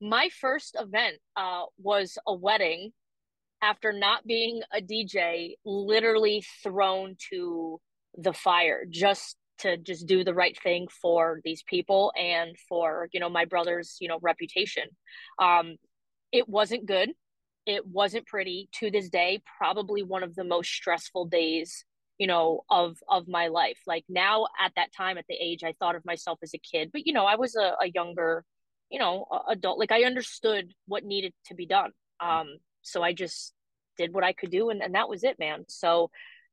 My first event uh, was a wedding after not being a DJ, literally thrown to the fire just to just do the right thing for these people and for you know my brother's you know reputation. Um it wasn't good. It wasn't pretty. To this day probably one of the most stressful days you know of of my life. Like now at that time at the age i thought of myself as a kid but you know i was a, a younger you know adult like i understood what needed to be done um so i just did what i could do and, and that was it man so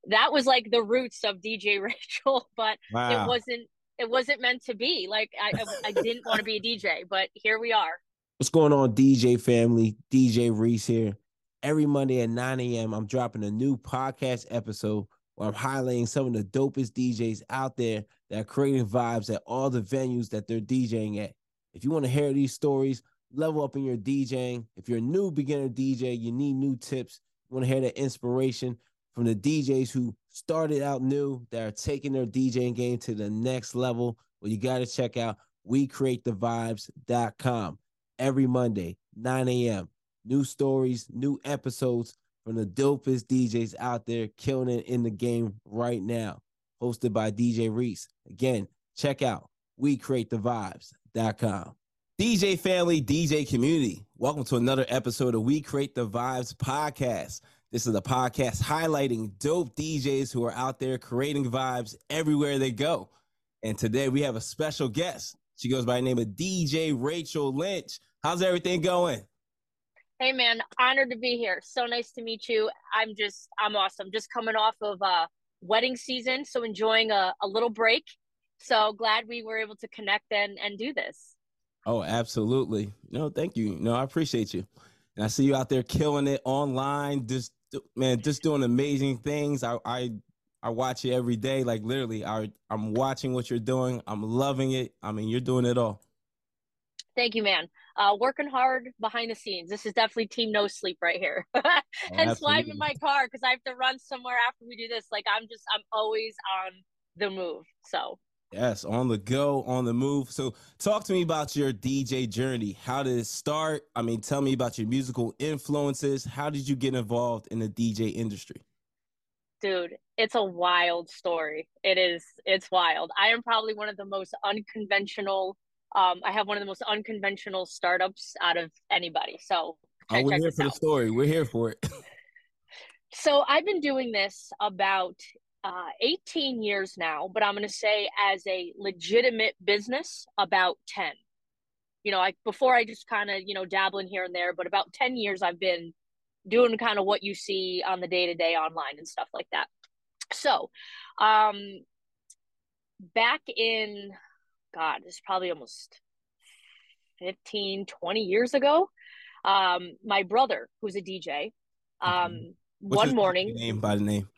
that was like the roots of dj rachel but wow. it wasn't it wasn't meant to be like i i didn't want to be a dj but here we are What's going on, DJ family? DJ Reese here. Every Monday at 9 a.m., I'm dropping a new podcast episode where I'm highlighting some of the dopest DJs out there that are creating vibes at all the venues that they're DJing at. If you want to hear these stories, level up in your DJing. If you're a new beginner DJ, you need new tips. You want to hear the inspiration from the DJs who started out new that are taking their DJing game to the next level. Well, you got to check out WeCreateTheVibes.com every Monday, 9 a.m. New stories, new episodes from the dopest DJs out there killing it in the game right now. Hosted by DJ Reese. Again, check out WeCreateTheVibes.com. DJ family, DJ community, welcome to another episode of We Create the Vibes podcast. This is a podcast highlighting dope DJs who are out there creating vibes everywhere they go. And today we have a special guest. She goes by the name of DJ Rachel Lynch. How's everything going? Hey man, honored to be here. So nice to meet you. I'm just I'm awesome. Just coming off of uh wedding season, so enjoying a, a little break. So glad we were able to connect and and do this. Oh, absolutely. No, thank you. No, I appreciate you. And I see you out there killing it online. Just man, just doing amazing things. I I I watch you every day. Like literally, I I'm watching what you're doing. I'm loving it. I mean, you're doing it all. Thank you, man. Uh, working hard behind the scenes. This is definitely team no sleep right here. Hence why I'm in my car because I have to run somewhere after we do this. Like I'm just I'm always on the move. So Yes, on the go, on the move. So, talk to me about your DJ journey. How did it start? I mean, tell me about your musical influences. How did you get involved in the DJ industry? dude it's a wild story it is it's wild i am probably one of the most unconventional um i have one of the most unconventional startups out of anybody so oh, we're here for out. the story we're here for it so i've been doing this about uh, 18 years now but i'm going to say as a legitimate business about 10 you know like before i just kind of you know dabbling here and there but about 10 years i've been doing kind of what you see on the day to day online and stuff like that. So, um, back in, God, this is probably almost 15, 20 years ago. Um, my brother, who's a DJ, um, one morning, name by the name.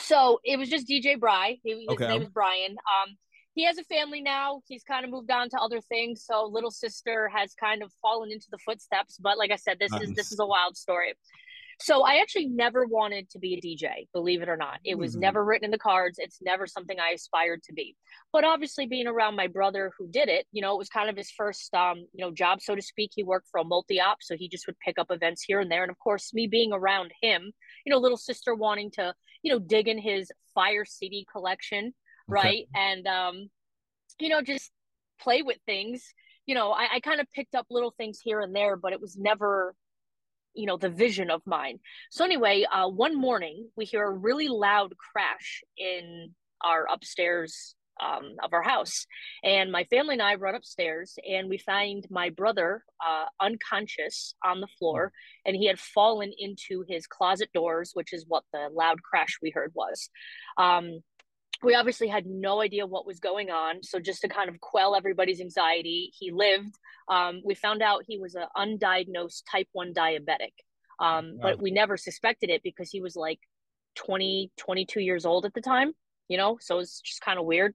So it was just DJ Bry. His okay. name is Brian. Um, he has a family now. He's kind of moved on to other things. So little sister has kind of fallen into the footsteps. But like I said, this nice. is this is a wild story. So I actually never wanted to be a DJ, believe it or not. It was mm-hmm. never written in the cards. It's never something I aspired to be. But obviously being around my brother who did it, you know, it was kind of his first um, you know, job so to speak. He worked for a multi-op, so he just would pick up events here and there. And of course, me being around him, you know, little sister wanting to, you know, dig in his fire CD collection right? Okay. And um, you know, just play with things. you know, I, I kind of picked up little things here and there, but it was never, you know, the vision of mine. So anyway, uh, one morning we hear a really loud crash in our upstairs um, of our house. And my family and I run upstairs and we find my brother uh, unconscious on the floor and he had fallen into his closet doors, which is what the loud crash we heard was. Um, we obviously had no idea what was going on. So just to kind of quell everybody's anxiety, he lived. Um, we found out he was an undiagnosed type 1 diabetic. Um, wow. But we never suspected it because he was like 20, 22 years old at the time, you know? So it's just kind of weird.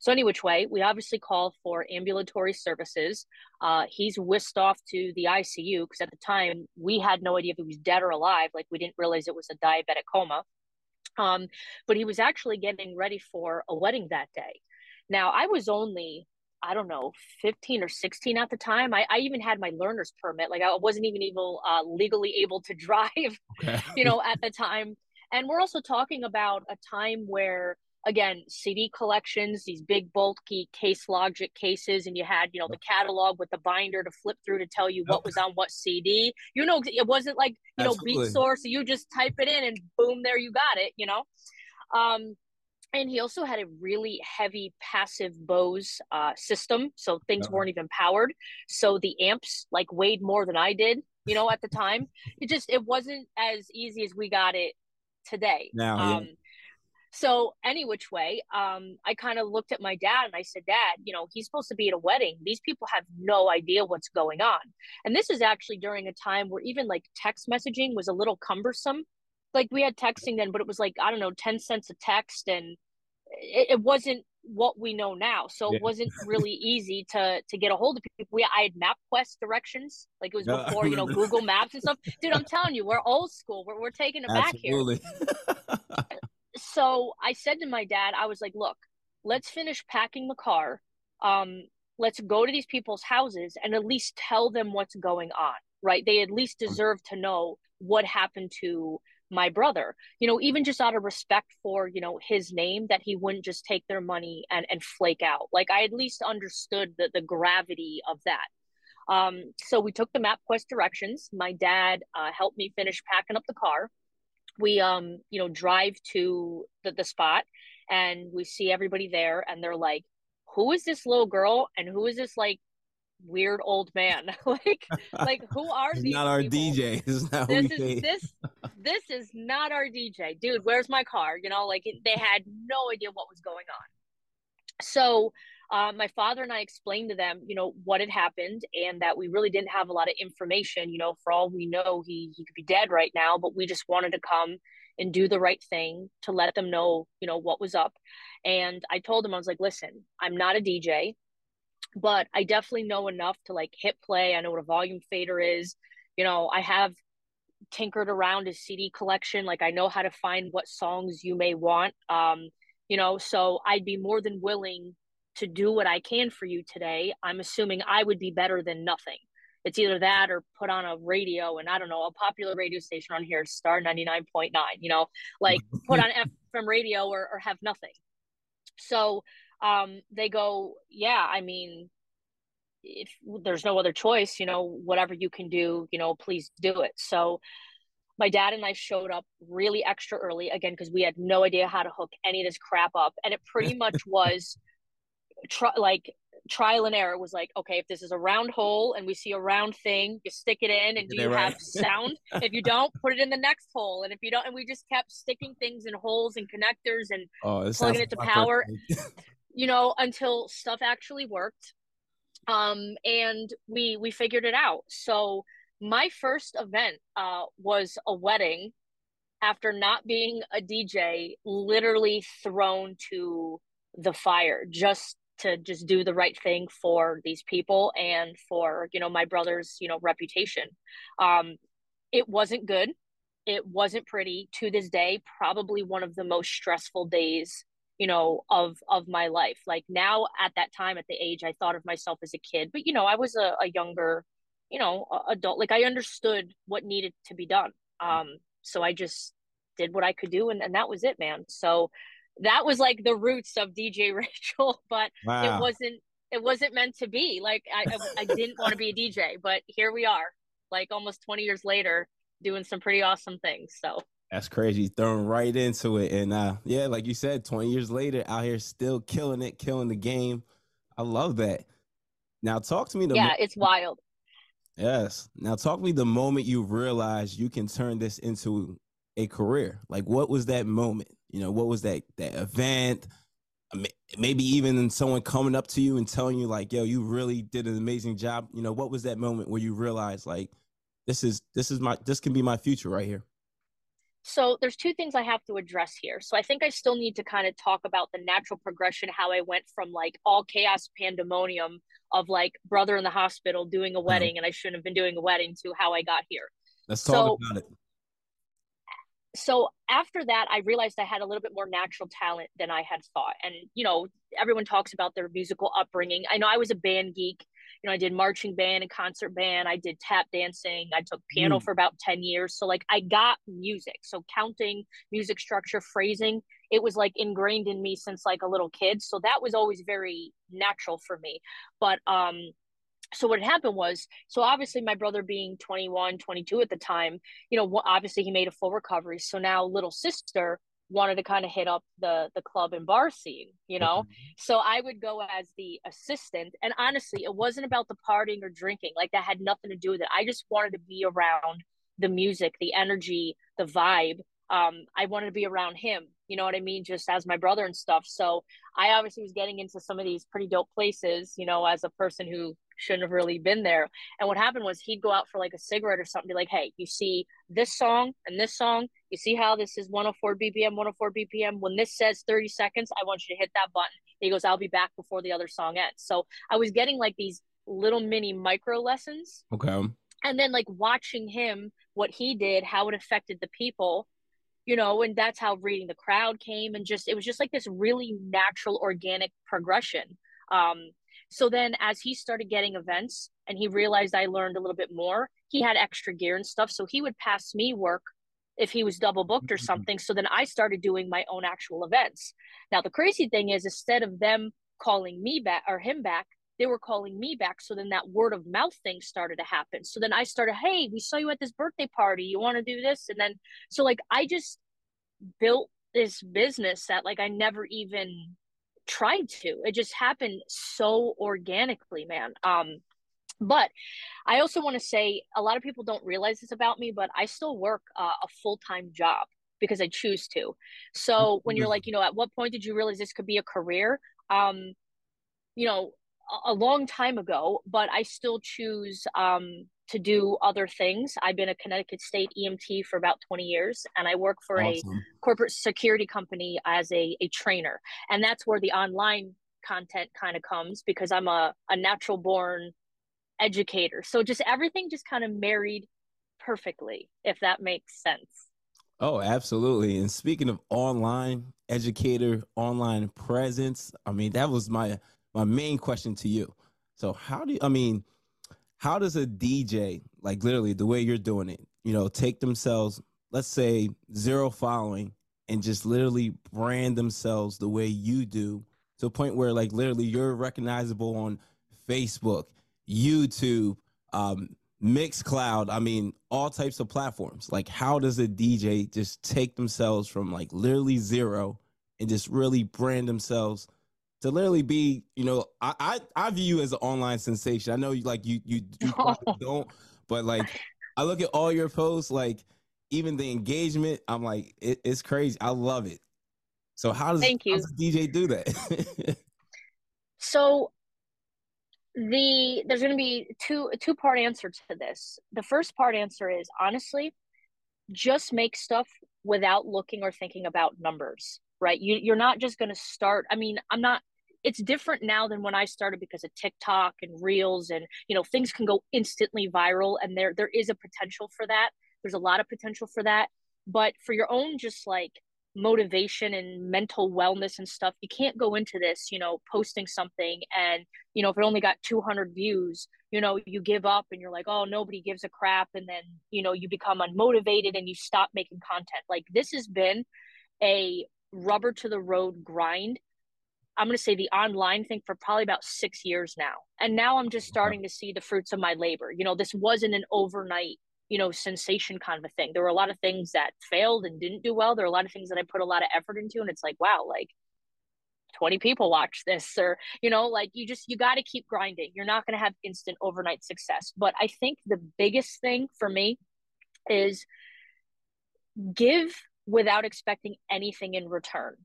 So any which way, we obviously call for ambulatory services. Uh, he's whisked off to the ICU because at the time we had no idea if he was dead or alive. Like we didn't realize it was a diabetic coma. Um, but he was actually getting ready for a wedding that day. Now, I was only, I don't know, 15 or 16 at the time. I, I even had my learner's permit. Like I wasn't even able, uh, legally able to drive, okay. you know, at the time. And we're also talking about a time where again cd collections these big bulky case logic cases and you had you know the catalog with the binder to flip through to tell you what was on what cd you know it wasn't like you know Absolutely. Beatsource you just type it in and boom there you got it you know um and he also had a really heavy passive Bose uh, system, so things weren't even powered. So the amps like weighed more than I did, you know, at the time. It just it wasn't as easy as we got it today. Now, um, yeah so any which way, um, I kind of looked at my dad and I said, Dad, you know, he's supposed to be at a wedding. These people have no idea what's going on. And this is actually during a time where even like text messaging was a little cumbersome. Like we had texting then, but it was like, I don't know, 10 cents a text and it, it wasn't what we know now. So yeah. it wasn't really easy to to get a hold of people. We I had MapQuest directions, like it was before you know Google Maps and stuff. Dude, I'm telling you, we're old school. We're we're taking it Absolutely. back here. so I said to my dad, I was like, look, let's finish packing the car. Um, let's go to these people's houses and at least tell them what's going on, right? They at least deserve to know what happened to my brother. You know even just out of respect for you know his name that he wouldn't just take their money and and flake out. Like i at least understood the, the gravity of that. Um so we took the MapQuest directions. My dad uh, helped me finish packing up the car we um you know drive to the, the spot and we see everybody there and they're like who is this little girl and who is this like weird old man? Like like who are these not our people? dj this is this this is not our dj dude where's my car? You know like they had no idea what was going on. So uh, my father and I explained to them, you know, what had happened and that we really didn't have a lot of information. You know, for all we know, he he could be dead right now, but we just wanted to come and do the right thing to let them know, you know, what was up. And I told him, I was like, listen, I'm not a DJ, but I definitely know enough to like hit play. I know what a volume fader is. You know, I have tinkered around his CD collection. Like I know how to find what songs you may want. Um, you know, so I'd be more than willing to do what I can for you today, I'm assuming I would be better than nothing. It's either that or put on a radio and I don't know, a popular radio station on here, Star 99.9, you know, like put on FM radio or, or have nothing. So um, they go, yeah, I mean, if there's no other choice, you know, whatever you can do, you know, please do it. So my dad and I showed up really extra early again because we had no idea how to hook any of this crap up. And it pretty much was try like trial and error was like okay if this is a round hole and we see a round thing you stick it in and do you right. have sound? If you don't put it in the next hole. And if you don't and we just kept sticking things in holes and connectors and oh, plugging it to power you know until stuff actually worked. Um and we we figured it out. So my first event uh was a wedding after not being a dj literally thrown to the fire just to just do the right thing for these people and for you know my brother's you know reputation. Um it wasn't good. It wasn't pretty. To this day probably one of the most stressful days you know of of my life. Like now at that time at the age i thought of myself as a kid but you know i was a, a younger you know adult. Like i understood what needed to be done. Um so i just did what i could do and, and that was it man. So that was like the roots of DJ Rachel, but wow. it wasn't it wasn't meant to be. Like I, I didn't want to be a DJ, but here we are, like almost 20 years later, doing some pretty awesome things. So that's crazy. Thrown right into it. And uh yeah, like you said, 20 years later, out here still killing it, killing the game. I love that. Now talk to me the Yeah, mo- it's wild. Yes. Now talk to me the moment you realized you can turn this into a career. Like what was that moment? You know, what was that that event? Maybe even someone coming up to you and telling you like, "Yo, you really did an amazing job." You know, what was that moment where you realized like this is this is my this can be my future right here? So there's two things I have to address here. So I think I still need to kind of talk about the natural progression, how I went from like all chaos pandemonium of like brother in the hospital doing a uh-huh. wedding, mm-hmm. and I shouldn't have been doing a wedding to how I got here. Let's talk so, about it. So after that, I realized I had a little bit more natural talent than I had thought. And, you know, everyone talks about their musical upbringing. I know I was a band geek you know, I did marching band and concert band. I did tap dancing. I took piano mm. for about 10 years. So like I got music. So counting, music structure, phrasing, it was like ingrained in me since like a little kid. So that was always very natural for me. But um so what had happened was so obviously my brother being 21 22 at the time you know obviously he made a full recovery so now little sister wanted to kind of hit up the the club and bar scene you know mm-hmm. so i would go as the assistant and honestly it wasn't about the partying or drinking like that had nothing to do with it i just wanted to be around the music the energy the vibe um, I wanted to be around him, you know what I mean? Just as my brother and stuff. So I obviously was getting into some of these pretty dope places, you know, as a person who shouldn't have really been there. And what happened was he'd go out for like a cigarette or something, be like, hey, you see this song and this song, you see how this is 104 BPM, 104 BPM. When this says 30 seconds, I want you to hit that button. He goes, I'll be back before the other song ends. So I was getting like these little mini micro lessons. Okay. And then like watching him, what he did, how it affected the people you know, and that's how reading the crowd came and just it was just like this really natural organic progression. Um, so then as he started getting events and he realized I learned a little bit more, he had extra gear and stuff. So he would pass me work if he was double booked or mm-hmm. something. So then I started doing my own actual events. Now the crazy thing is instead of them calling me back or him back, they were calling me back. So then that word of mouth thing started to happen. So then I started, hey, we saw you at this birthday party. You want to do this? And then, so like, I just built this business that like I never even tried to. It just happened so organically, man. Um, but I also want to say a lot of people don't realize this about me, but I still work uh, a full time job because I choose to. So when you're like, you know, at what point did you realize this could be a career? Um, you know, a long time ago, but I still choose um, to do other things. I've been a Connecticut State EMT for about 20 years, and I work for awesome. a corporate security company as a, a trainer. And that's where the online content kind of comes because I'm a, a natural born educator. So just everything just kind of married perfectly, if that makes sense. Oh, absolutely. And speaking of online educator, online presence, I mean, that was my my main question to you. So how do you, I mean, how does a DJ, like literally the way you're doing it, you know, take themselves, let's say zero following and just literally brand themselves the way you do to a point where like literally you're recognizable on Facebook, YouTube, um, Mixcloud, I mean, all types of platforms. Like, how does a DJ just take themselves from like literally zero and just really brand themselves to literally be, you know, I I, I view you as an online sensation. I know you like you you, you don't, but like I look at all your posts, like even the engagement, I'm like, it, it's crazy. I love it. So how does, Thank you. Does DJ do that? so the there's going to be two two part answer to this. The first part answer is honestly, just make stuff without looking or thinking about numbers right you, you're not just going to start i mean i'm not it's different now than when I started because of TikTok and Reels and you know things can go instantly viral and there there is a potential for that. There's a lot of potential for that, but for your own just like motivation and mental wellness and stuff, you can't go into this, you know, posting something and you know if it only got 200 views, you know, you give up and you're like, "Oh, nobody gives a crap." And then, you know, you become unmotivated and you stop making content. Like this has been a rubber to the road grind I'm going to say the online thing for probably about six years now. And now I'm just starting to see the fruits of my labor. You know, this wasn't an overnight, you know, sensation kind of a thing. There were a lot of things that failed and didn't do well. There are a lot of things that I put a lot of effort into. And it's like, wow, like 20 people watch this or you know like you just you got to keep grinding you're not going to have instant overnight success but i think the biggest thing for me is give without expecting anything in return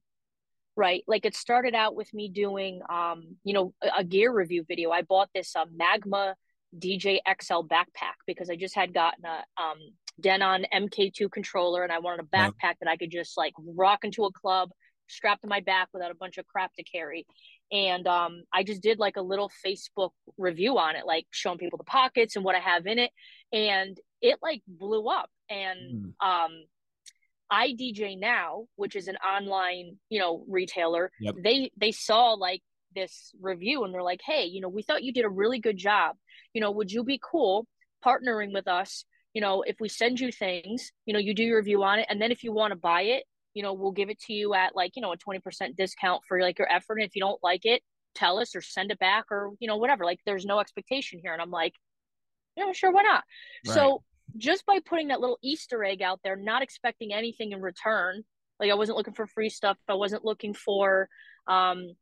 right like it started out with me doing um you know a, a gear review video i bought this uh, magma dj xl backpack because i just had gotten a um denon mk2 controller and i wanted a backpack that i could just like rock into a club strapped to my back without a bunch of crap to carry. And um, I just did like a little Facebook review on it, like showing people the pockets and what I have in it. And it like blew up. And mm. um, iDJNow, which is an online, you know, retailer. Yep. They they saw like this review and they're like, hey, you know, we thought you did a really good job. You know, would you be cool partnering with us? You know, if we send you things, you know, you do your review on it, and then if you want to buy it, you know, we'll give it to you at like, you know, a 20% discount for like your effort. And if you don't like it, tell us or send it back or, you know, whatever. Like there's no expectation here. And I'm like, you know, sure, why not? Right. So just by putting that little Easter egg out there, not expecting anything in return, like I wasn't looking for free stuff. I wasn't looking for, um,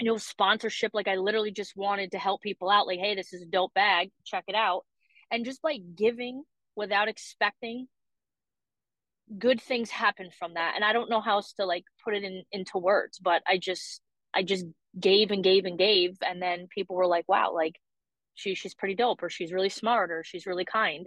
you know, sponsorship. Like I literally just wanted to help people out. Like, hey, this is a dope bag. Check it out. And just by giving without expecting good things happen from that and i don't know how else to like put it in into words but i just i just gave and gave and gave and then people were like wow like she she's pretty dope or she's really smart or she's really kind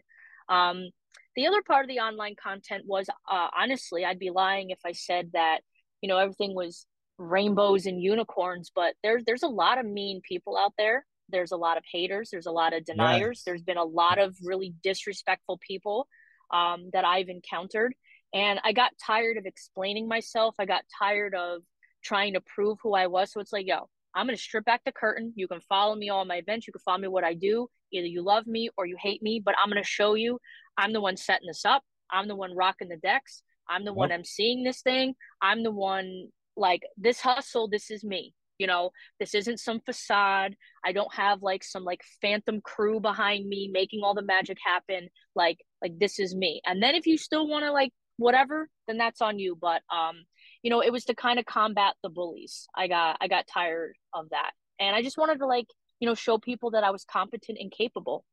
um the other part of the online content was uh honestly i'd be lying if i said that you know everything was rainbows and unicorns but there's there's a lot of mean people out there there's a lot of haters there's a lot of deniers yes. there's been a lot of really disrespectful people um, that I've encountered. And I got tired of explaining myself. I got tired of trying to prove who I was. So it's like, yo, I'm going to strip back the curtain. You can follow me on my events. You can follow me what I do. Either you love me or you hate me, but I'm going to show you I'm the one setting this up. I'm the one rocking the decks. I'm the yep. one I'm seeing this thing. I'm the one like this hustle. This is me. You know, this isn't some facade. I don't have like some like phantom crew behind me making all the magic happen. Like, like this is me. And then if you still want to like whatever, then that's on you. But um, you know, it was to kind of combat the bullies. I got I got tired of that. And I just wanted to like, you know, show people that I was competent and capable.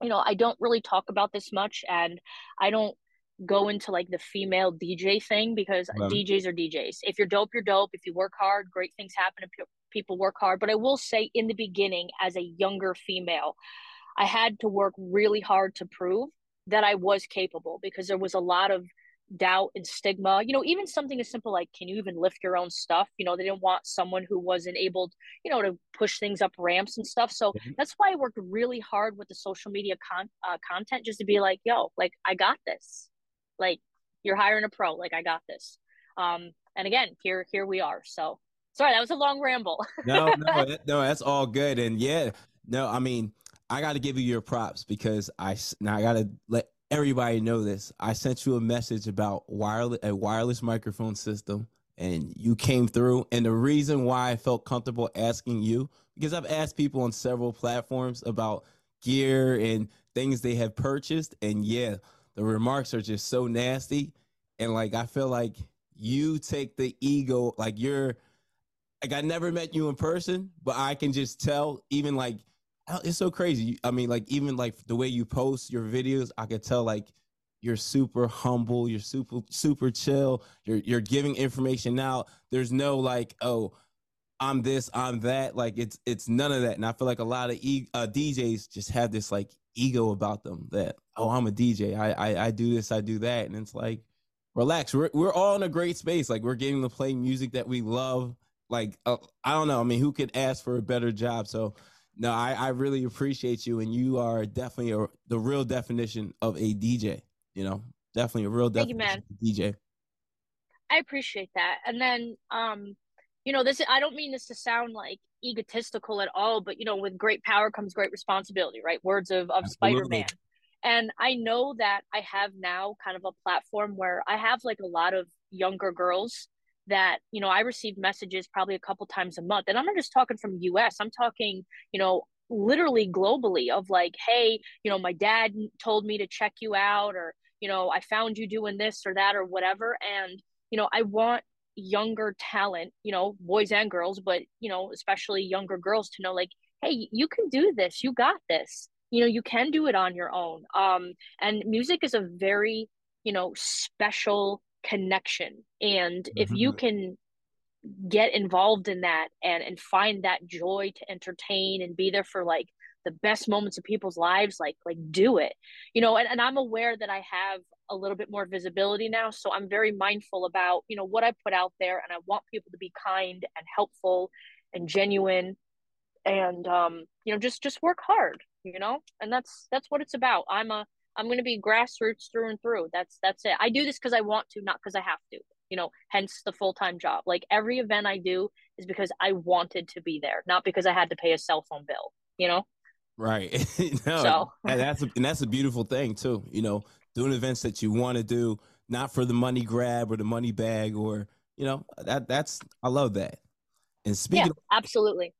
You know, I don't really talk about this much and I don't go into like the female DJ thing because DJs are DJs. If you're dope, you're dope. If you work hard, great things happen if people work hard. But I will say in the beginning as a younger female, I had to work really hard to prove that I was capable because there was a lot of doubt and stigma you know even something as simple like can you even lift your own stuff? You know they didn't want someone who wasn't able you know to push things up ramps and stuff. So mm-hmm. that's why i worked really hard with the social media con- uh, content just to be like yo like i got this. Like you're hiring a pro. Like i got this. Um and again here here we are. So sorry that was a long ramble. No no no that's all good. And yeah no i mean i got to give you your props because i now i got to let everybody know this. I sent you a message about wireless a wireless microphone system and you came through. And the reason why I felt comfortable asking you, because I've asked people on several platforms about gear and things they have purchased. And yeah, the remarks are just so nasty. And like I feel like you take the ego, like you're like I never met you in person, but I can just tell even like it's so crazy. I mean, like even like the way you post your videos, I could tell like you're super humble, you're super super chill. You're you're giving information out. There's no like, oh, I'm this, I'm that. Like it's it's none of that. And I feel like a lot of e- uh, DJs just have this like ego about them that oh, I'm a DJ. I, I I do this, I do that, and it's like relax. We're we're all in a great space. Like we're getting to play music that we love. Like uh, I don't know. I mean, who could ask for a better job? So no, I, I really appreciate you, and you are definitely a, the real definition of a DJ. You know, definitely a real Thank definition you, DJ. I appreciate that, and then um, you know, this I don't mean this to sound like egotistical at all, but you know, with great power comes great responsibility, right? Words of of Spider Man, and I know that I have now kind of a platform where I have like a lot of younger girls that you know i receive messages probably a couple times a month and i'm not just talking from us i'm talking you know literally globally of like hey you know my dad told me to check you out or you know i found you doing this or that or whatever and you know i want younger talent you know boys and girls but you know especially younger girls to know like hey you can do this you got this you know you can do it on your own um and music is a very you know special connection and mm-hmm. if you mm-hmm. can get involved in that and and find that joy to entertain and be there for like the best moments of people's lives like like do it you know and, and i'm aware that i have a little bit more visibility now so i'm very mindful about you know what i put out there and i want people to be kind and helpful and genuine and um you know just just work hard you know and that's that's what it's about i'm a i'm going to be grassroots through and through. That's that's it. I do this because i want to not because i have to you know hence the full-time job. Like every event i do is because i wanted to be there not because i had to pay a cell phone bill you know? Right. No so. and that's a, and that's a beautiful thing too you know doing events that you want to do not for the money grab or the money bag or you know that that's i love that. And speaking yeah, absolutely.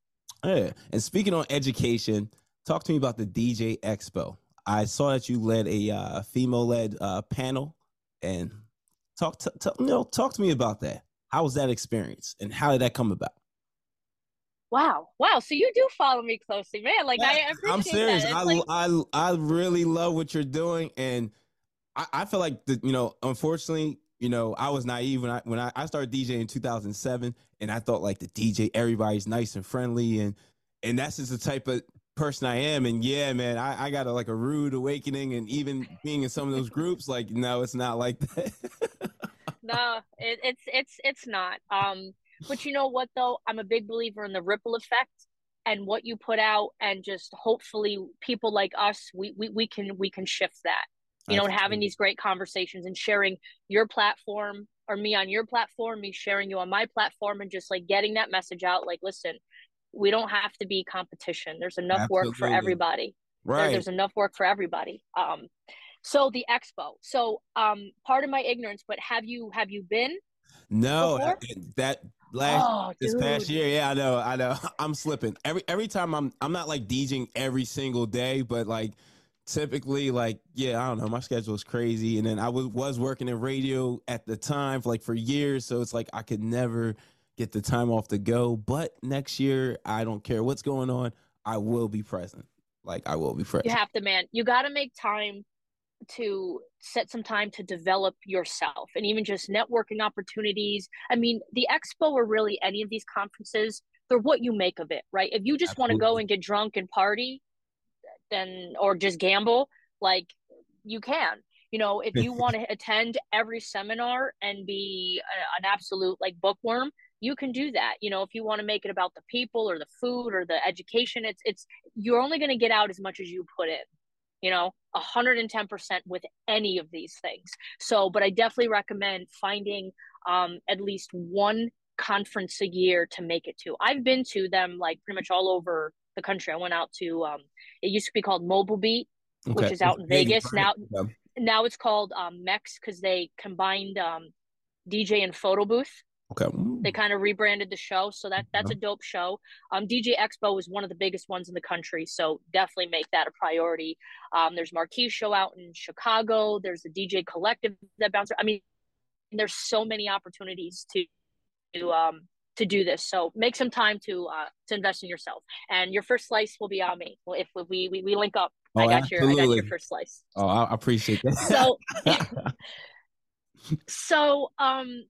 Yeah and speaking on education talk to me about the dj expo i saw that you led a uh, female led uh, panel and Talk to, to you know, talk to me about that. How was that experience, and how did that come about? Wow, wow! So you do follow me closely, man. Like yeah, I appreciate I'm serious. I, like... I I really love what you're doing, and I, I feel like the you know, unfortunately, you know, I was naive when I when I, I started DJing in 2007, and I thought like the DJ, everybody's nice and friendly, and and that's just the type of person I am. And yeah, man, I, I got a, like a rude awakening. And even being in some of those groups, like, no, it's not like that. no, it, it's, it's, it's not. Um, but you know what though? I'm a big believer in the ripple effect and what you put out and just hopefully people like us, we, we, we can, we can shift that, you know, having these great conversations and sharing your platform or me on your platform, me sharing you on my platform and just like getting that message out. Like, listen, we don't have to be competition. There's enough Absolutely. work for everybody. Right. There, there's enough work for everybody. Um, so the expo. So um, part of my ignorance, but have you have you been? No, before? that last oh, this past year. Yeah, I know, I know. I'm slipping every every time. I'm I'm not like DJing every single day, but like typically like yeah i don't know my schedule is crazy and then i was, was working in radio at the time for like for years so it's like i could never get the time off to go. But next year, I don't care what's going on. I will be present. Like I will be present. You have to, man. You got to make time to set some time to develop yourself and even just networking opportunities. I mean, the expo or really any of these conferences, they're what you make of it, right? If you just want to go and get drunk and party, then or just gamble, like you can. You know, if you want to attend every seminar and be a, an absolute like bookworm, you can do that you know if you want to make it about the people or the food or the education it's it's you're only going to get out as much as you put in you know 110% with any of these things. So but i definitely recommend finding um, at least one conference a year to make it to. I've been to them like pretty much all over the country. I went out to um, it used to be called mobile beat okay. which is out in vegas. now now it's called um, mex because they combined um, dj and photo booth Okay. They kind of rebranded the show, so that that's a dope show. Um, DJ Expo is one of the biggest ones in the country, so definitely make that a priority. Um, there's Marquee Show out in Chicago. There's the DJ Collective that bounces. I mean, there's so many opportunities to to um to do this. So make some time to uh to invest in yourself, and your first slice will be on me. If we we, we link up, oh, I got absolutely. your I got your first slice. Oh, I appreciate that. so. so um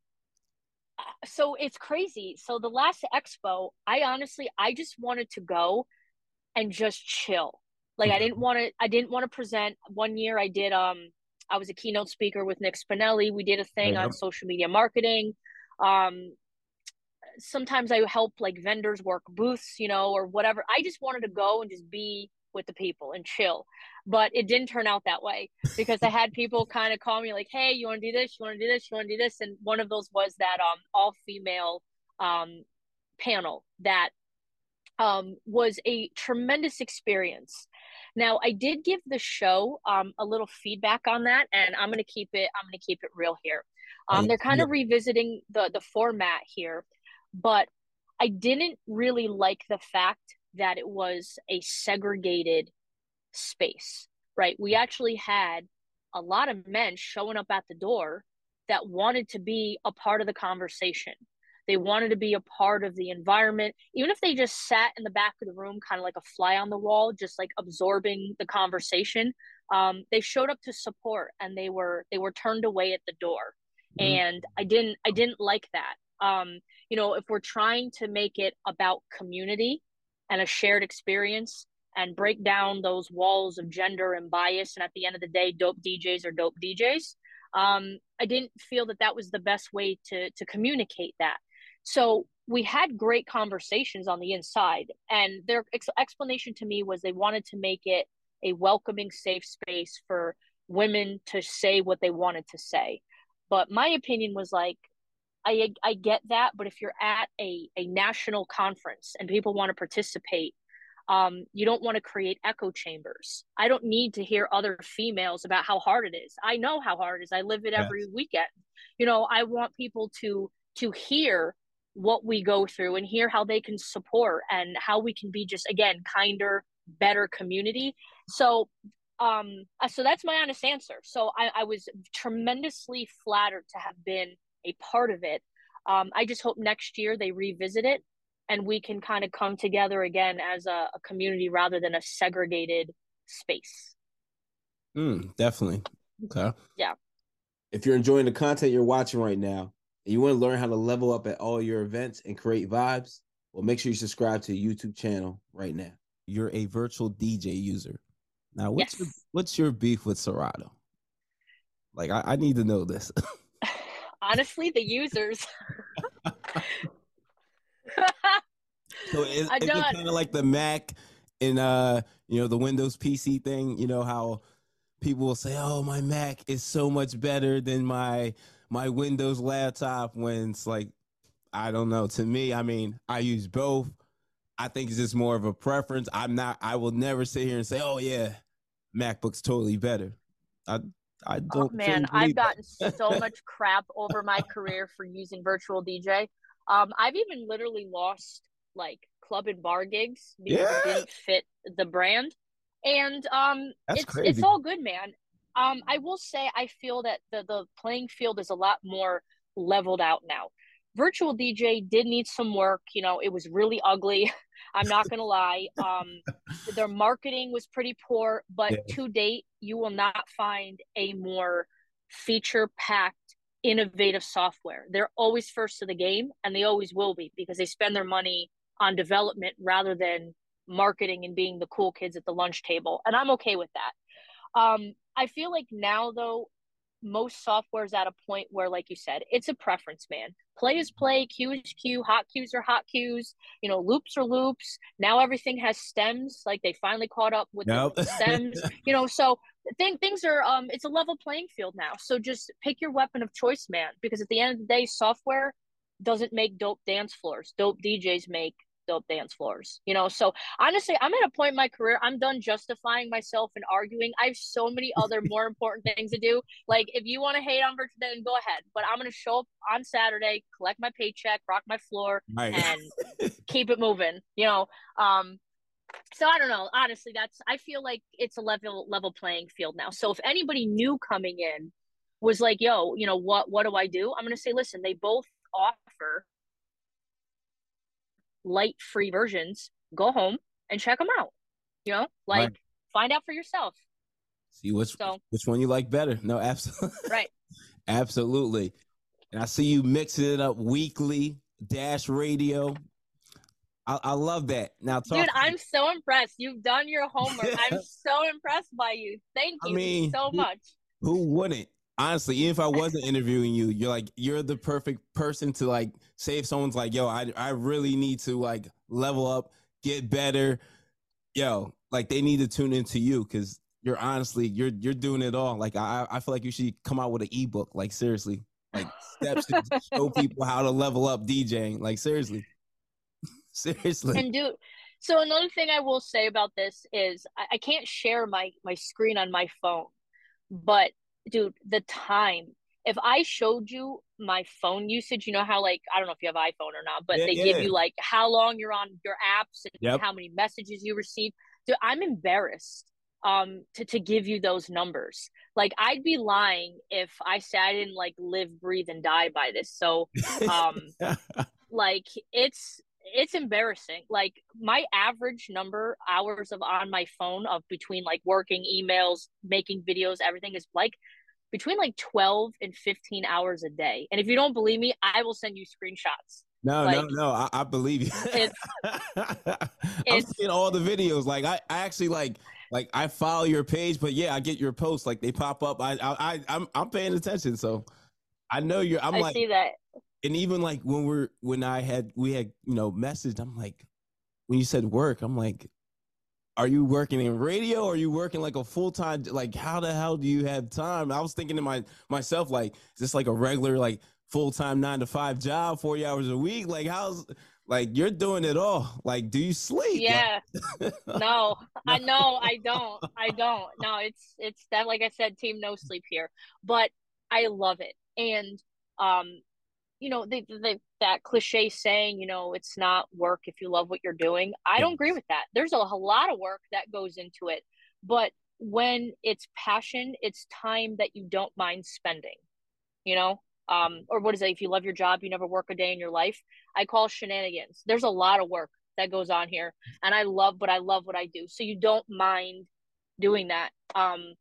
so it's crazy. So the last expo, I honestly, I just wanted to go and just chill. Like I didn't want to, I didn't want to present. One year I did, um, I was a keynote speaker with Nick Spinelli. We did a thing on social media marketing. Um, sometimes I help like vendors work booths, you know, or whatever. I just wanted to go and just be with the people and chill. But it didn't turn out that way because I had people kind of call me like, "Hey, you want to do this? You want to do this? You want to do this?" And one of those was that um all female um panel that um, was a tremendous experience. Now, I did give the show um, a little feedback on that, and I'm going to keep it. I'm to keep it real here. Um, they're kind of revisiting the the format here, but I didn't really like the fact that it was a segregated space. Right? We actually had a lot of men showing up at the door that wanted to be a part of the conversation. They wanted to be a part of the environment, even if they just sat in the back of the room, kind of like a fly on the wall, just like absorbing the conversation. Um, they showed up to support, and they were they were turned away at the door, mm-hmm. and I didn't I didn't like that. Um, you know, if we're trying to make it about community and a shared experience, and break down those walls of gender and bias, and at the end of the day, dope DJs are dope DJs. Um, I didn't feel that that was the best way to to communicate that. So we had great conversations on the inside, and their ex- explanation to me was they wanted to make it a welcoming, safe space for women to say what they wanted to say. But my opinion was like, I I get that, but if you're at a a national conference and people want to participate, um, you don't want to create echo chambers. I don't need to hear other females about how hard it is. I know how hard it is. I live it every yes. weekend. You know, I want people to to hear what we go through and hear how they can support and how we can be just again kinder better community so um uh, so that's my honest answer so i, I was tremendously flattered to have been a part of it um i just hope next year they revisit it and we can kind of come together again as a, a community rather than a segregated space mm, definitely okay yeah if you're enjoying the content you're watching right now and you want to learn how to level up at all your events and create vibes, well, make sure you subscribe to the YouTube channel right now. You're a virtual DJ user. Now, what's yes. your, what's your beef with Serato? Like, I, I need to know this. Honestly, the users. so is, is it kind of like the Mac and uh, you know, the Windows PC thing? You know how people will say, "Oh, my Mac is so much better than my my Windows laptop when it's like, I don't know. To me, I mean, I use both. I think it's just more of a preference. I'm not. I will never sit here and say, "Oh yeah, MacBook's totally better." I I oh, don't. Oh, man, I've gotten so much crap over my career for using virtual DJ. Um, I've even literally lost like club and bar gigs because yeah. it didn't fit the brand. And um, That's it's crazy. it's all good, man. Um, I will say I feel that the the playing field is a lot more leveled out now. Virtual DJ did need some work. You know, it was really ugly. I'm not gonna lie. Um, their marketing was pretty poor, but yeah. to date, you will not find a more feature packed, innovative software. They're always first to the game, and they always will be because they spend their money on development rather than marketing and being the cool kids at the lunch table. And I'm okay with that. Um, I feel like now though, most software is at a point where, like you said, it's a preference, man. Play is play, cue is cue, hot cues are hot cues, you know, loops are loops. Now everything has stems, like they finally caught up with the stems, you know. So think things are um it's a level playing field now. So just pick your weapon of choice, man, because at the end of the day, software doesn't make dope dance floors. Dope DJs make dope dance floors you know so honestly i'm at a point in my career i'm done justifying myself and arguing i have so many other more important things to do like if you want to hate on virtual then go ahead but i'm going to show up on saturday collect my paycheck rock my floor right. and keep it moving you know um so I don't know. Honestly, that's I feel like it's a level level playing field now. So if anybody new coming in was like, "Yo, you know what? What do I do?" I'm gonna say, listen. They both offer light free versions, go home and check them out. You know, like right. find out for yourself. See which so, which one you like better. No, absolutely. Right. absolutely. And I see you mixing it up weekly, Dash Radio. I, I love that. Now, dude, I'm so impressed. You've done your homework. I'm so impressed by you. Thank you I mean, so much. Who wouldn't? Honestly, even if I wasn't interviewing you, you're like you're the perfect person to like say if someone's like, yo, I I really need to like level up, get better. Yo, like they need to tune into you because you're honestly you're you're doing it all. Like I I feel like you should come out with an ebook. Like seriously, like steps to show people how to level up DJing. Like seriously, seriously. And do So another thing I will say about this is I, I can't share my my screen on my phone, but dude, the time. If I showed you my phone usage, you know how like I don't know if you have iPhone or not, but Yeah, they yeah. give you like how long you're on your apps and Yep. how many messages you receive. Dude, I'm embarrassed um to to give you those numbers. Like I'd be lying if I said I didn't like live, breathe, and die by this. So um like it's it's embarrassing like my average number hours of on my phone of between like working emails making videos everything is like between like 12 and 15 hours a day and if you don't believe me i will send you screenshots No, Like, no, no. I, I believe you. it's- I'm seeing all the videos. Like I, I actually like like I follow your page, but yeah, I get your posts. Like they pop up. I I, I I'm I'm paying attention. So I know you're I'm i like see that and even like when we're when I had we had, you know, messaged, I'm like, when you said work, I'm like, are you working in radio? Or are you working like a full time like how the hell do you have time? I was thinking to my myself, like, is this like a regular like full time nine to five job, 40 hours a week? Like how's like you're doing it all. Like, do you sleep? yeah. Like- no. I know. I don't. I don't. No it's it's that like i said team no sleep here. But i love it. And um you know they, they that cliche saying you know it's not work if you love what you're doing. I don't agree with that. There's a, a lot of work that goes into it but when it's passion it's time that you don't mind spending you know? Um or what is it? If you love your job you never work a day in your life i call shenanigans. There's a lot of work that goes on here and i love but i love what i do so you don't mind doing that. Um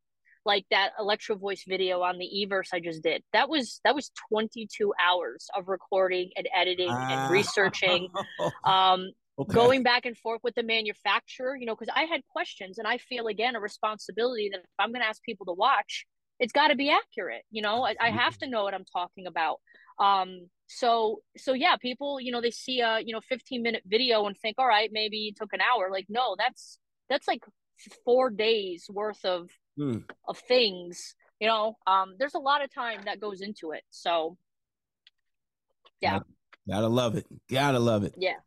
like that Electro-Voice video on the Everse i just did. That was that was 22 hours of recording and editing Ah. and researching um Okay. going back and forth with the manufacturer you know because i had questions and i feel again a responsibility that if i'm going to ask people to watch it's got to be accurate you know? I, I have to know what i'm talking about. Um so so yeah people you know they see a you know 15 minute video and think all right maybe it took an hour. Like no that's that's like four days worth of Hmm. of things you know um there's a lot of time that goes into it so yeah Gotta love it. Gotta love it. yeah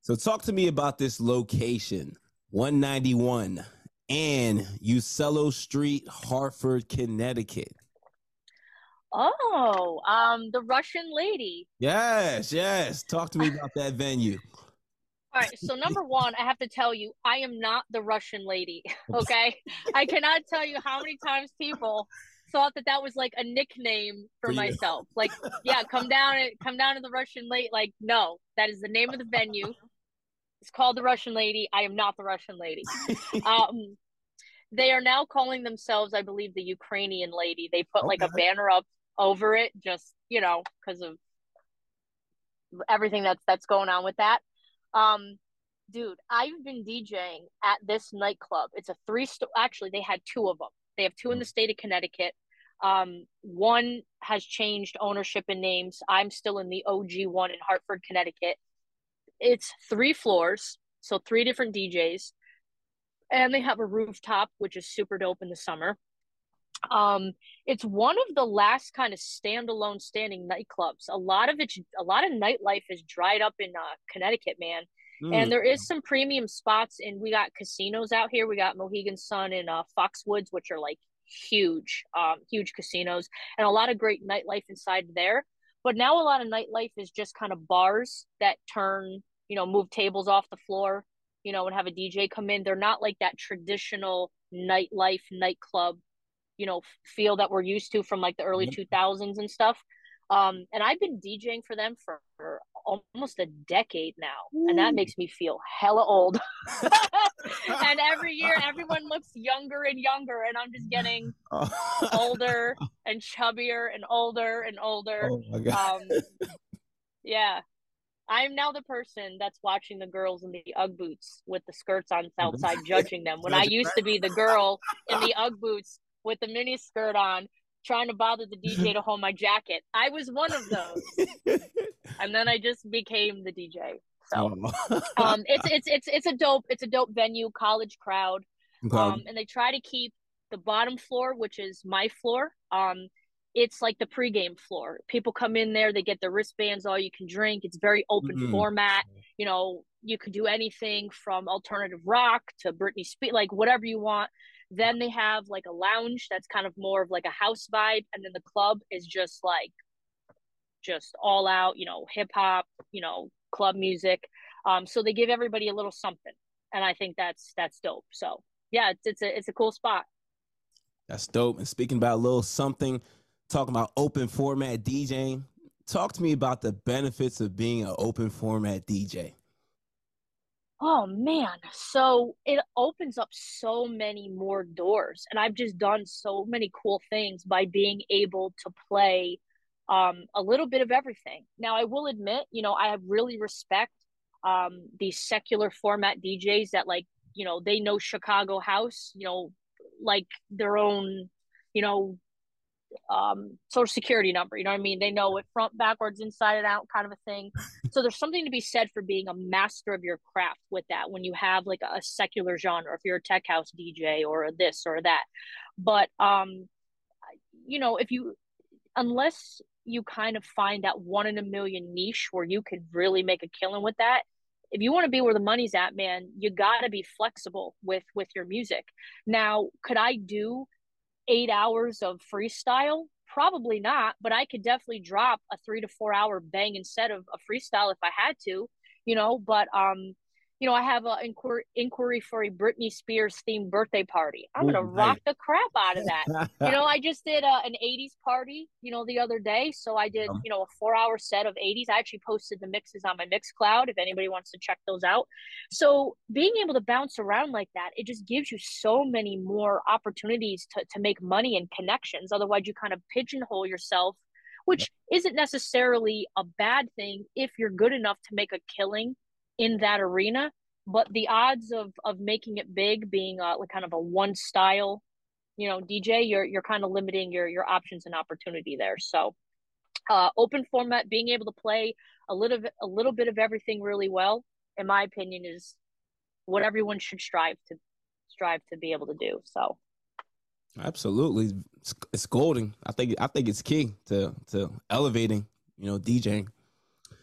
So talk to me about this location, 191 Ann Uccello Street, Hartford, Connecticut. oh um the russian lady Yes, yes. Talk to me about that venue. All right, so number one, I have to tell you, I am not the Russian lady. Okay, I cannot tell you how many times people thought that that was like a nickname for, For myself. Like, yeah, come down and come down to the Russian lady. Like, no, that is the name of the venue. It's called the Russian Lady. I am not the Russian lady. Um, they are now calling themselves, I believe, the Ukrainian lady. They put like a banner up over it, just you know, because of everything that's that's going on with that. Um, dude, I've been DJing at this nightclub. It's a three sto Actually, they had two of them. They have two in the state of Connecticut. Um, one has changed ownership and names. I'm still in the OG one in Hartford, Connecticut. It's three floors, so three different DJs, and they have a rooftop, which is super dope in the summer. Um, it's one of the last kind of standalone standing nightclubs. A lot of it, a lot of nightlife is dried up in uh, Connecticut, man. Mm. And there is some premium spots, and we got casinos out here. We got Mohegan Sun and uh, Foxwoods, which are like huge, um, huge casinos, and a lot of great nightlife inside there. But now a lot of nightlife is just kind of bars that turn, you know, move tables off the floor, you know, and have a DJ come in. They're not like that traditional nightlife nightclub, you know, feel that we're used to from like the early Yep. 2000s and stuff. Um, and I've been DJing for them for, for almost a decade now, and that makes me feel hella old. and every year, everyone looks younger and younger, and I'm just getting older and chubbier and older and older. oh my god. Um, yeah, I'm now the person that's watching the girls in the UGG boots with the skirts on outside, judging them. When I used to be the girl in the UGG boots with the mini skirt on, trying to bother the DJ to hold my jacket. I was one of those, and then I just became the DJ. So Oh. um, it's it's it's it's a dope it's a dope venue, college crowd Okay. um, and they try to keep the bottom floor, which is my floor. Um, it's like the pregame floor. People come in there, they get their wristbands, all you can drink. It's very open mm-hmm. format. You know, you could do anything from alternative rock to Britney Spears, like whatever you want. Then they have like a lounge that's kind of more of like a house vibe, and then the club is just like just all out, you know, hip hop, you know, club music. Um, so they give everybody a little something, and I think that's that's dope. So yeah, it's it's a it's a cool spot. That's dope. And speaking about a little something, talking about open format DJing. Talk to me about the benefits of being an open format DJ. Oh man, so it opens up so many more doors, and I've just done so many cool things by being able to play um, a little bit of everything. Now, I will admit, you know, I really respect um, these secular format DJs that like, you know, they know Chicago house, you know, like their own, you know, um, social security number. You know what I mean? They know it front, backwards, inside and out, kind of a thing. so there's something to be said for being a master of your craft with that. When you have like a secular genre, if you're a tech house DJ or a this or that, but um, you know, if you unless you kind of find that one in a million niche where you could really make a killing with that if you want to be where the money's at man you got to be flexible with with your music now could i do eight hours of freestyle? Probably not but i could definitely drop a three to four hour bang instead of a freestyle if i had to you know but um you know, I have an inquiry, inquiry for a Britney Spears themed birthday party. I'm going to rock the crap out of that. you know, I just did a, uh, an 80s party, you know, the other day. So I did, um, you know, a four hour set of 80s. I actually posted the mixes on my Mixcloud if anybody wants to check those out. So being able to bounce around like that, it just gives you so many more opportunities to, to make money and connections. Otherwise, you kind of pigeonhole yourself which isn't necessarily a bad thing if you're good enough to make a killing in that arena but the odds of of making it big being a, like kind of a one style you know dj you're you're kind of limiting your your options and opportunity there. So uh open format being able to play a little a little bit of everything really well in my opinion is what everyone should strive to strive to be able to do so. Absolutely. It's, it's golden. I think i think it's key to to elevating you know djing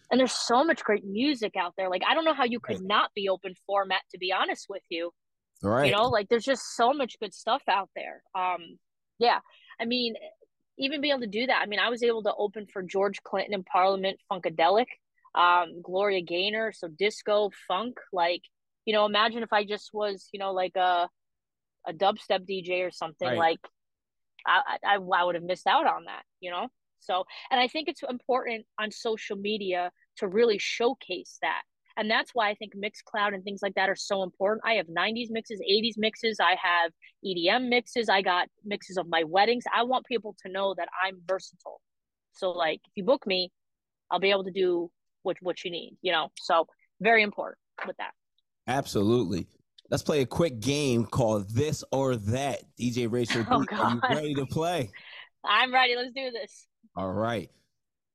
and there's so much great music out there. Like i don't know how you could not be open format to be honest with you. Right you know like there's just so much good stuff out there. Um yeah i mean even being able to do that i mean i was able to open for george clinton in parliament funkadelic um gloria gaynor so disco funk like you know imagine if i just was you know like a a dubstep dj or something right. like I, I i would have missed out on that you know so, and I think it's important on social media to really showcase that. And that's why I think Mixcloud and things like that are so important. I have 90s mixes, 80s mixes, I have EDM mixes, I got mixes of my weddings. I want people to know that I'm versatile. So, like, if you book me, I'll be able to do what what you need, you know. So, very important with that. Absolutely. Let's play a quick game called This or That. DJ Rachel, oh, are you ready to play? I'm ready. Let's do this. All right.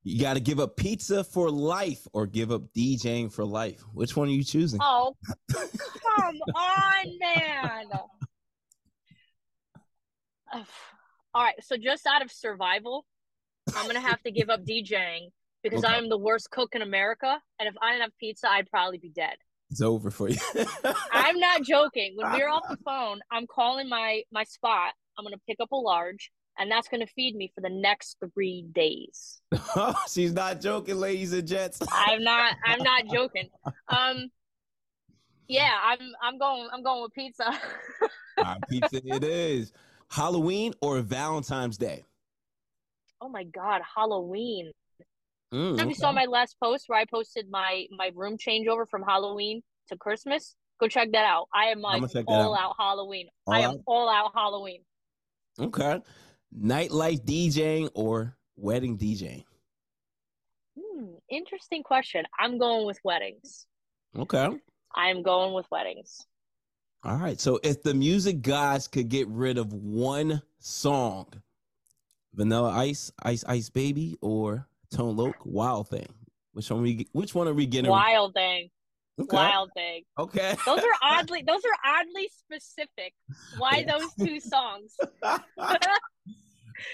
You got to give up pizza for life or give up DJing for life. Which one are you choosing? Oh, come on, man. All right. So, just out of survival, I'm going to have to give up DJing because okay. I am the worst cook in America. And if I didn't have pizza, I'd probably be dead. It's over for you. I'm not joking. When we're off the phone, I'm calling my my spot. I'm going to pick up a large and that's going to feed me for the next three days. She's not joking, ladies and gents. I'm not. I'm not joking. Um, yeah, I'm. I'm going. I'm going with pizza. right, pizza it is. Halloween or Valentine's Day? Oh my God, Halloween. Mm. You saw my last post where I posted my my room changeover from Halloween to Christmas. Go check that out. I am like all out. out. Halloween. All I am out? all out Halloween. Okay nightlife DJing or wedding DJing? Hmm, interesting question. I'm going with weddings. Okay. I'm going with weddings. All right. So if the music gods could get rid of one song, Vanilla Ice, Ice Ice Baby, or Tone Loc, Wild Thing, which one we which one are we getting? Wild Thing. Okay. Wild Thing. Okay. Those are oddly those are oddly specific. Why those two songs?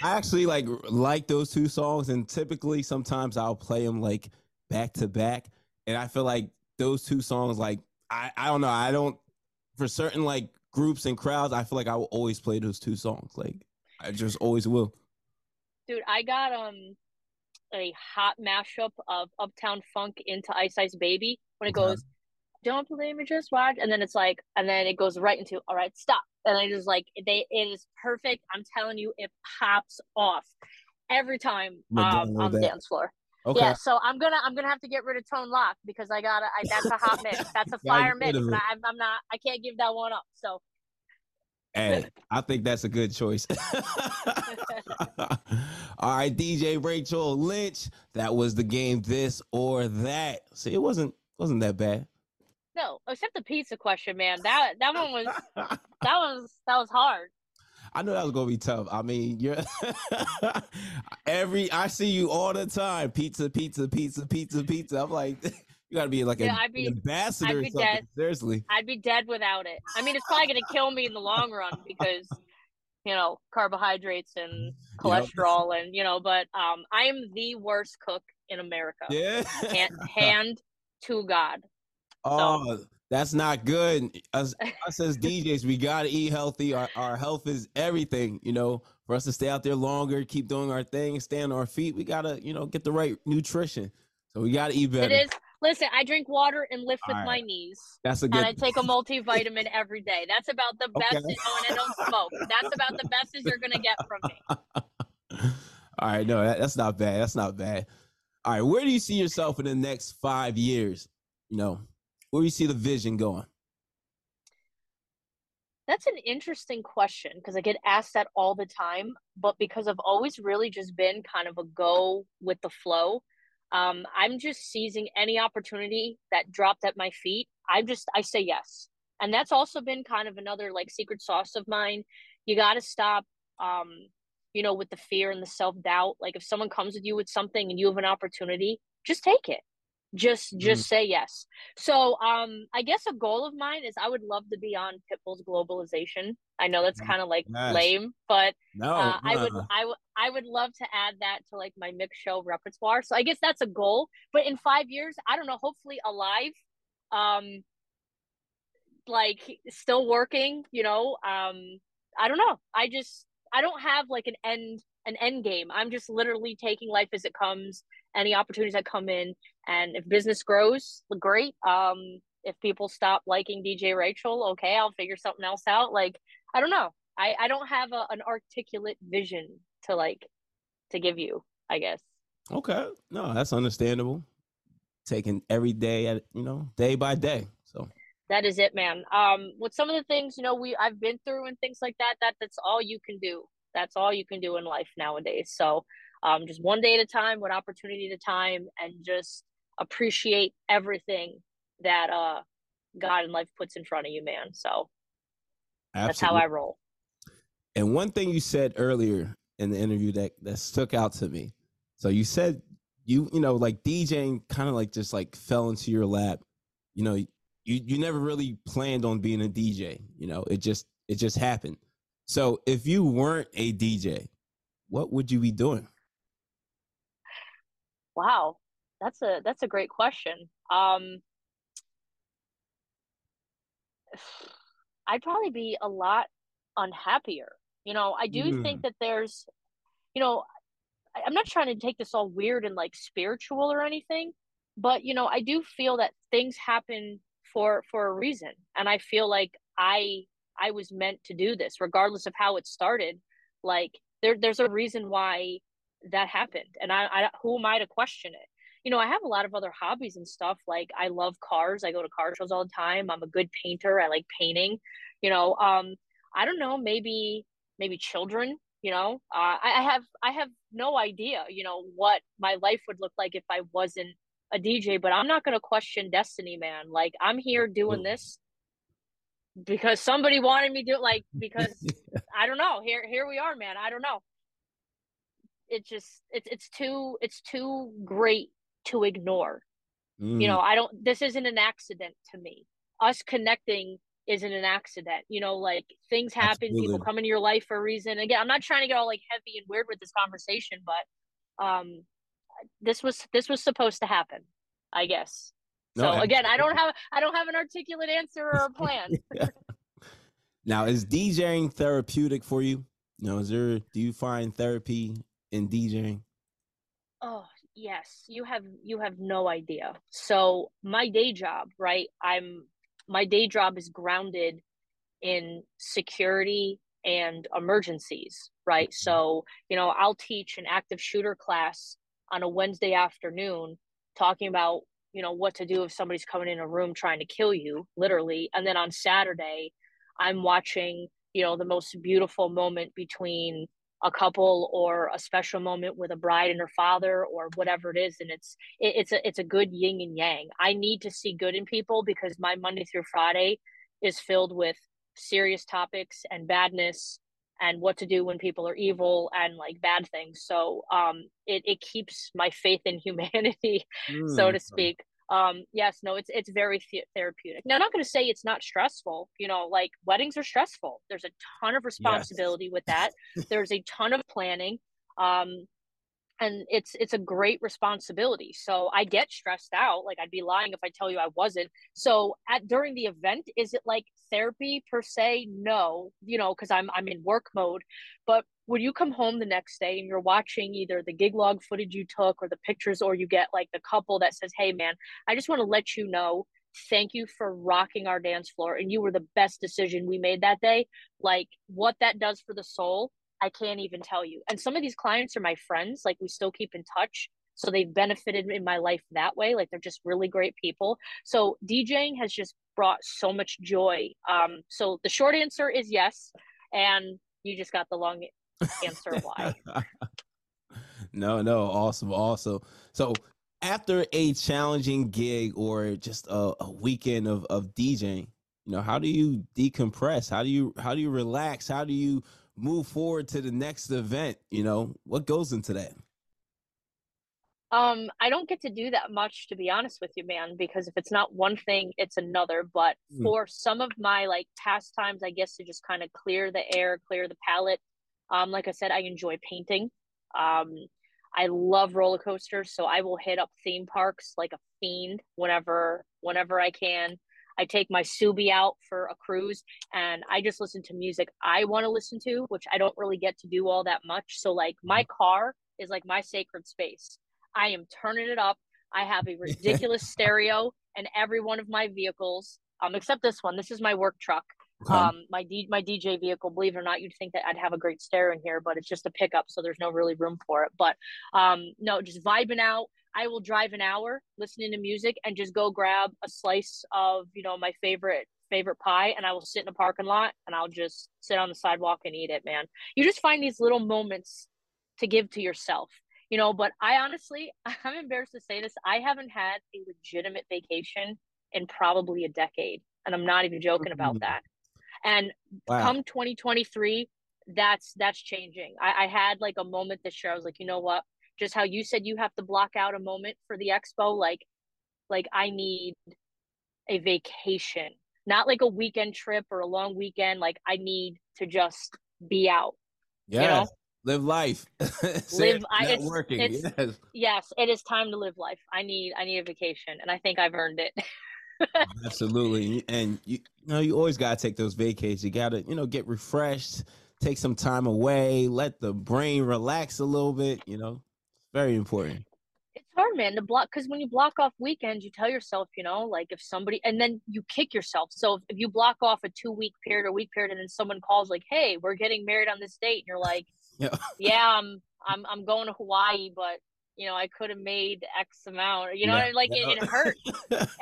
I actually like like those two songs, and typically sometimes I'll play them like back to back, and I feel like those two songs, like I I don't know, I don't for certain like groups and crowds, I feel like I will always play those two songs, like I just always will. Dude, I got um a hot mashup of Uptown Funk into Ice Ice Baby when it Okay. goes, "Don't believe me, just watch," and then it's like, and then it goes right into, "All right, stop," and I just like they, it is perfect. I'm telling you, it pops off every time um, on the dance floor. Okay. Yeah, so I'm gonna I'm gonna have to get rid of Tone Loc because I gotta I, that's a hot mix. That's a fire mix. And. I, I'm not I can't give that one up. So Hey, I think that's a good choice. All right, DJ Rachel Lynch. That was the game, this or that. See, it wasn't wasn't that bad. No, except the pizza question, man. That that one was that was that was hard. I know that was gonna be tough. I mean, you're every I see you all the time. Pizza, pizza, pizza, pizza, pizza. I'm like, you gotta be like Yeah, a, I'd be- an ambassador I'd or be something. dead. Seriously. I'd be dead without it. I mean, it's probably gonna kill me in the long run because you know carbohydrates and Yep. cholesterol and you know. But um, I am the worst cook in America. Yeah. Hand, hand to God. Oh, that's not good. Us, us as DJs, we gotta eat healthy. Our our health is everything, you know. For us to stay out there longer, keep doing our thing, stay on our feet, we gotta, you know, get the right nutrition. So we gotta eat better. It is. Listen, I drink water and lift with All my knees. That's a and good. I take a multivitamin every day. That's about the best. Okay. Oh, and I don't smoke. That's about the best as you're gonna get from me. All right, no, that, that's not bad. That's not bad. All right, where do you see yourself in the next five years? You know, where you see the vision going? That's an interesting question because I get asked that all the time. But because I've always really just been kind of a go with the flow, um, I'm just seizing any opportunity that dropped at my feet. I'm just I say yes, and that's also been kind of another like secret sauce of mine. You got to stop, um, you know, with the fear and the self doubt. Like if someone comes with you with something and you have an opportunity, just take it. Just just say yes. So um I guess a goal of mine is I would love to be on Pitbull's globalization. I know that's kind of like Yes. lame, but No, uh, I would uh, I would I would love to add that to like my mix show repertoire. So I guess that's a goal. But in five years, I don't know, hopefully alive. Um like still working, you know. Um I don't know. I just I don't have like an end an end game. I'm just literally taking life as it comes, any opportunities that come in. And if business grows, great. Um if people stop liking DJ Rachel, okay, I'll figure something else out. Like I don't know. I I don't have a, an articulate vision to like to give you. I guess. okay, no, that's understandable. Taking every day at you know day by day. So That is it, man. Um, with some of the things you know we I've been through and things like that, that that's all you can do. That's all you can do in life nowadays. So, um, just one day at a time, one opportunity at a time, and just appreciate everything that uh God and life puts in front of you, man. So that's how I roll. And one thing you said earlier in the interview that that stuck out to me. So you said you you know like DJing kind of like just like fell into your lap. You know, you you never really planned on being a DJ. You know, it just it just happened. So if you weren't a DJ, what would you be doing? Wow, that's a that's a great question. Um, I'd probably be a lot unhappier. You know, I do think that there's, you know, I'm not trying to take this all weird and like spiritual or anything, but you know, I do feel that things happen for for a reason, and I feel like I I was meant to do this, regardless of how it started. Like there there's a reason why that happened, and I, I who am I to question it? You know, I have a lot of other hobbies and stuff. Like I love cars. I go to car shows all the time. I'm a good painter. I like painting. You know, um, I don't know, maybe maybe children. You know, uh, I, I have I have no idea. You know what my life would look like if I wasn't a DJ. But I'm not gonna question destiny, man. Like I'm here doing this because somebody wanted me to. Like because I don't know. Here here we are, man. I don't know. It's just it's it's too it's too great to ignore. Mm, You know, I don't this isn't an accident to me. Us connecting isn't an accident. You know, like things happen, Absolutely. people come into your life for a reason. Again, I'm not trying to get all like heavy and weird with this conversation, but um this was this was supposed to happen, I guess. No, so again, I don't have I don't have an articulate answer or a plan. Now, is DJing therapeutic for you? You know, is there do you find therapy in DJing? Oh, yes. You have you have no idea. So, my day job, right? I'm my day job is grounded in security and emergencies, right? Mm-hmm. So, you know, I'll teach an active shooter class on a Wednesday afternoon talking about, you know, what to do if somebody's coming in a room trying to kill you, literally. And then on Saturday, I'm watching, you know, the most beautiful moment between a couple or a special moment with a bride and her father or whatever it is and it's it, it's a it's a good yin and yang. I need to see good in people because my monday through friday is filled with serious topics and badness and what to do when people are evil and like bad things. So um it, it keeps my faith in humanity mm. so to speak um yes no it's it's very th- therapeutic. Now i'm not going to say it's not stressful you know like weddings are stressful. There's a ton of responsibility yes. with that. There's a ton of planning um and it's it's a great responsibility. So i get stressed out like i'd be lying if i tell you i wasn't. So at during the event is it like therapy per se? No you know because i'm i'm in work mode. But when you come home the next day and you're watching either the gig log footage you took or the pictures or you get like the couple that says hey man i just want to let you know thank you for rocking our dance floor and you were the best decision we made that day like what that does for the soul I can't even tell you. And some of these clients are my friends, like we still keep in touch. So they've benefited in my life that way. Like they're just really great people. So DJing has just brought so much joy. Um, so the short answer is yes. And you just got the long answer why. no, no, awesome, awesome. So after a challenging gig or just a, a weekend of, of DJing, you know, how do you decompress? How do you how do you relax? How do you move forward to the next event? You know, what goes into that? Um, I don't get to do that much to be honest with you, man, because if it's not one thing, it's another. But mm. for some of my like pastimes, I guess to just kind of clear the air, clear the palette. Um, like I said, I enjoy painting. Um, I love roller coasters, so I will hit up theme parks like a fiend whenever whenever I can. I take my Subi out for a cruise and I just listen to music I want to listen to, which I don't really get to do all that much. So like my mm-hmm. car is like my sacred space. I am turning it up. I have a ridiculous stereo in every one of my vehicles, um, except this one. This is my work truck. Um, my D- my DJ vehicle. Believe it or not, you'd think that I'd have a great stereo in here, but it's just a pickup, so there's no really room for it. But um, no, just vibing out. I will drive an hour listening to music and just go grab a slice of, you know, my favorite favorite pie and I will sit in a parking lot and I'll just sit on the sidewalk and eat it, man. You just find these little moments to give to yourself. You know, but I honestly, I'm embarrassed to say this, I haven't had a legitimate vacation in probably a decade. And I'm not even joking about mm-hmm. that. And wow. come 2023, that's that's changing. I, I had like a moment this year. I was like, you know what? just how you said you have to block out a moment for the expo like like i need a vacation not like a weekend trip or a long weekend like i need to just be out yeah you know? live life live I, it's, working it's, yes. yes it is time to live life i need i need a vacation and i think i've earned it absolutely and you, you know you always got to take those vacations you got to you know get refreshed take some time away let the brain relax a little bit you know it's very important. It's hard, man, to block because when you block off weekends, you tell yourself, you know, like if somebody, and then you kick yourself. So if, if you block off a two week period or week period, and then someone calls like, "Hey, we're getting married on this date," and you're like, "Yeah, yeah, I'm, I'm, I'm going to Hawaii, but you know, I could have made X amount, you know, yeah. like it, it hurts.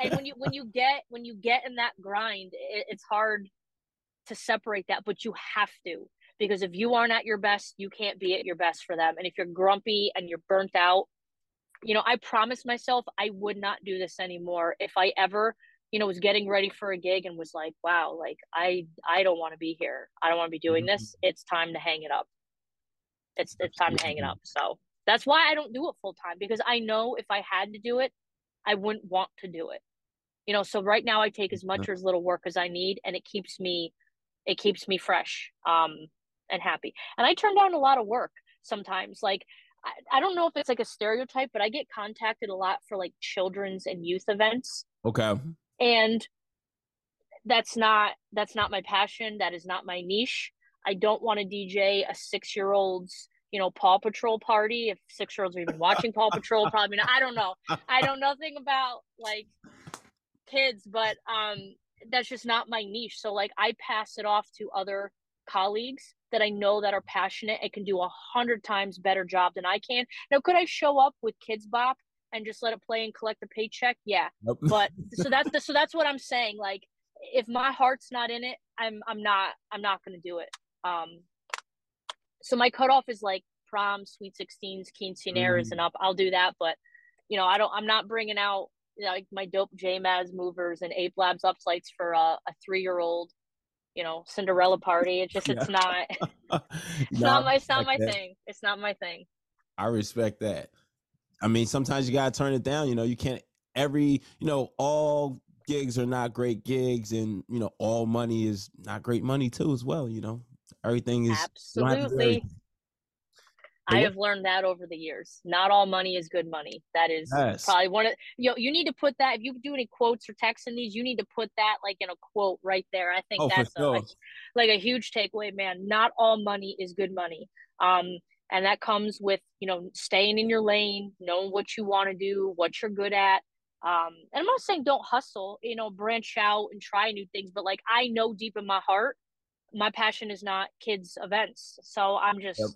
and when you when you get when you get in that grind, it, it's hard to separate that, but you have to because if you aren't at your best, you can't be at your best for them. And if you're grumpy and you're burnt out, you know, I promised myself I would not do this anymore. If I ever, you know, was getting ready for a gig and was like, wow, like I I don't want to be here. I don't want to be doing mm-hmm. this. It's time to hang it up. It's it's time to hang it up. So that's why I don't do it full time because I know if I had to do it, I wouldn't want to do it. You know, so right now I take as much or as little work as I need, and it keeps me, it keeps me fresh, um, and happy. And I turn down a lot of work sometimes. Like I, I don't know if it's like a stereotype, but I get contacted a lot for like children's and youth events. Okay. And that's not that's not my passion. That is not my niche. I don't want to DJ a six year old's you know Paw Patrol party. If six year olds are even watching Paw Patrol, probably not. I don't know. I know nothing about like kids, but um, that's just not my niche. So like I pass it off to other colleagues that I know that are passionate and can do a hundred times better job than I can. Now, could I show up with Kidz Bop and just let it play and collect a paycheck? Yeah, nope. but so that's the, so that's what I'm saying. Like, if my heart's not in it, I'm I'm not I'm not gonna do it. Um, so my cutoff is like prom, sweet sixteens, quinceañeras, mm. and up. I'll do that, but you know, I don't. I'm not bringing out like my dope JMAZ movers and Ape Labs uplights for a, a three year old you know Cinderella party. It's just it's not it's not my it's not my that. thing. It's not my thing. I respect that. I mean, sometimes you gotta turn it down. You know, you can't every you know all gigs are not great gigs, and you know all money is not great money too as well. You know, everything is absolutely. I have learned that over the years. Not all money is good money. That is yes. probably one of you know, you need to put that if you do any quotes or texts in these, you need to put that like in a quote right there. I think oh, that's a, sure. like a huge takeaway, man. Not all money is good money. Um, and that comes with, you know, staying in your lane, knowing what you want to do, what you're good at. Um, and I'm not saying don't hustle, you know, branch out and try new things, but like I know deep in my heart, my passion is not kids events. So I'm just yep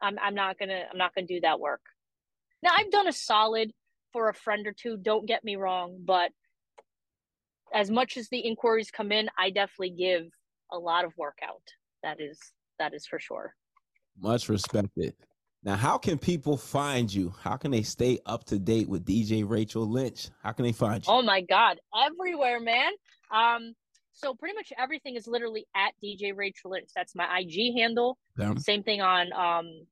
I'm I'm not gonna I'm not gonna do that work. Now I've done a solid for a friend or two. Don't get me wrong, but as much as the inquiries come in, I definitely give a lot of work out. That is that is for sure. Much respected. Now, how can people find you? How can they stay up to date with DJ Rachel Lynch? How can they find you? Oh my God, everywhere, man. Um, so pretty much everything is literally at DJ Rachel Lynch. That's my IG handle. Same thing on um,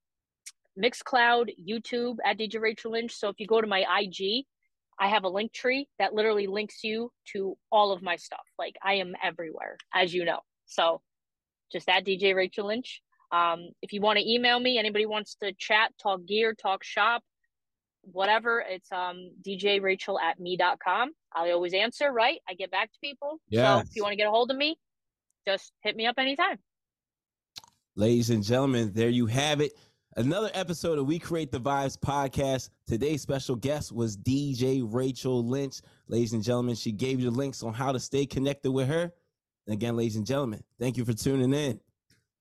Mixcloud, YouTube at DJ Rachel Lynch. So if you go to my IG, I have a link tree that literally links you to all of my stuff. Like I am everywhere, as you know. So just at DJ Rachel Lynch. Um, if you want to email me, anybody wants to chat, talk gear, talk shop, whatever, it's um DJ Rachel at me.com. I always answer, right? I get back to people. Yeah. So if you want to get a hold of me, just hit me up anytime. Ladies and gentlemen, there you have it. Another episode of We Create the Vibes podcast. Today's special guest was DJ Rachel Lynch. Ladies and gentlemen, she gave you the links on how to stay connected with her. And again, ladies and gentlemen, thank you for tuning in.